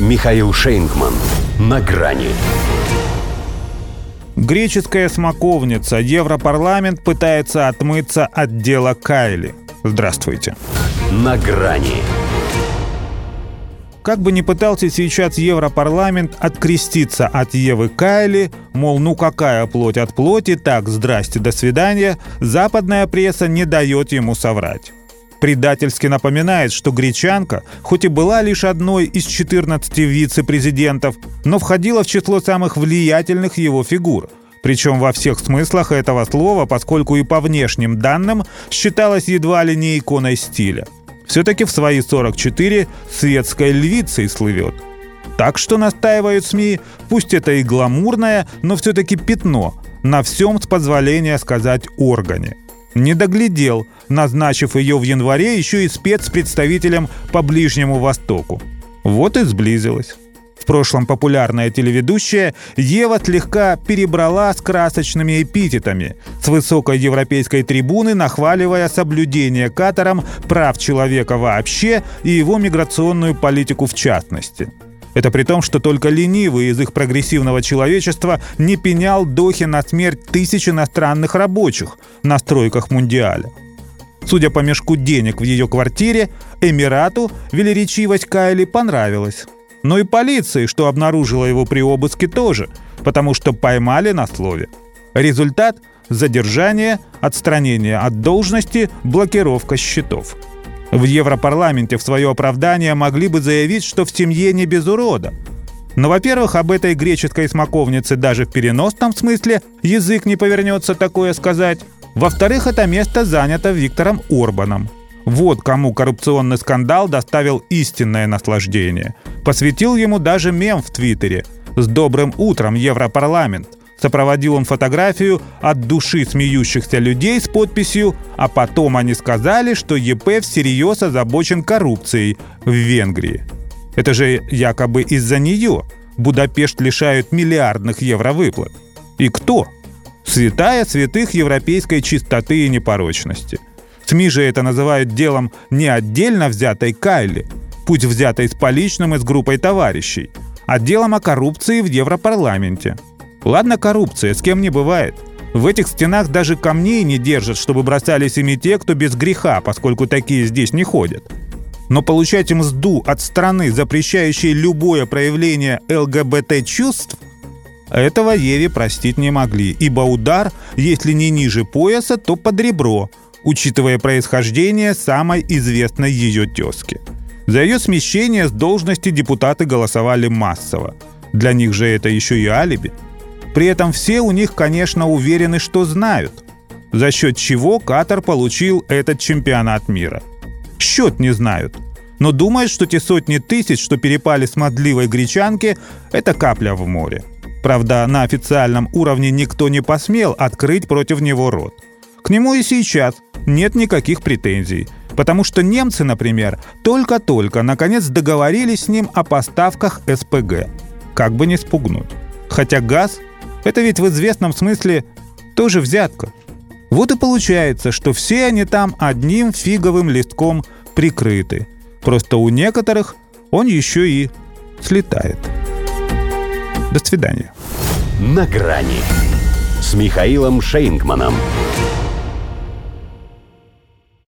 Михаил Шейнгман. На грани. Греческая смоковница. Европарламент пытается отмыться от дела Кайли. Здравствуйте. На грани. Как бы ни пытался сейчас Европарламент откреститься от Евы Кайли, мол, ну какая плоть от плоти, так, здрасте, до свидания, западная пресса не дает ему соврать. Предательски напоминает, что гречанка, хоть и была лишь одной из 14 вице-президентов, но входила в число самых влиятельных его фигур – причем во всех смыслах этого слова, поскольку и по внешним данным считалась едва ли не иконой стиля. Все-таки в свои 44 светской львицей слывет. Так что настаивают СМИ, пусть это и гламурное, но все-таки пятно на всем, с позволения сказать, органе. Не доглядел, назначив ее в январе еще и спецпредставителем по Ближнему Востоку. Вот и сблизилась. В прошлом популярная телеведущая Ева слегка перебрала с красочными эпитетами, с высокой европейской трибуны нахваливая соблюдение катором прав человека вообще и его миграционную политику в частности. Это при том, что только ленивый из их прогрессивного человечества не пенял Дохе на смерть тысяч иностранных рабочих на стройках Мундиаля. Судя по мешку денег в ее квартире, Эмирату велеречивость Кайли понравилась но и полиции, что обнаружила его при обыске тоже, потому что поймали на слове. Результат – задержание, отстранение от должности, блокировка счетов. В Европарламенте в свое оправдание могли бы заявить, что в семье не без урода. Но, во-первых, об этой греческой смоковнице даже в переносном смысле язык не повернется такое сказать. Во-вторых, это место занято Виктором Орбаном – вот кому коррупционный скандал доставил истинное наслаждение. Посвятил ему даже мем в Твиттере. «С добрым утром, Европарламент!» Сопроводил он фотографию от души смеющихся людей с подписью «А потом они сказали, что ЕП всерьез озабочен коррупцией в Венгрии». Это же якобы из-за нее Будапешт лишают миллиардных евро выплат. И кто? Святая святых европейской чистоты и непорочности – СМИ же это называют делом не отдельно взятой Кайли, пусть взятой с поличным и с группой товарищей, а делом о коррупции в Европарламенте. Ладно, коррупция, с кем не бывает. В этих стенах даже камней не держат, чтобы бросались ими те, кто без греха, поскольку такие здесь не ходят. Но получать мзду от страны, запрещающей любое проявление ЛГБТ-чувств, этого Еве простить не могли, ибо удар, если не ниже пояса, то под ребро – учитывая происхождение самой известной ее тезки. За ее смещение с должности депутаты голосовали массово. Для них же это еще и алиби. При этом все у них, конечно, уверены, что знают, за счет чего Катар получил этот чемпионат мира. Счет не знают, но думают, что те сотни тысяч, что перепали с модливой гречанки, это капля в море. Правда, на официальном уровне никто не посмел открыть против него рот. К нему и сейчас нет никаких претензий. Потому что немцы, например, только-только наконец договорились с ним о поставках СПГ. Как бы не спугнуть. Хотя газ – это ведь в известном смысле тоже взятка. Вот и получается, что все они там одним фиговым листком прикрыты. Просто у некоторых он еще и слетает. До свидания. На грани с Михаилом Шейнгманом.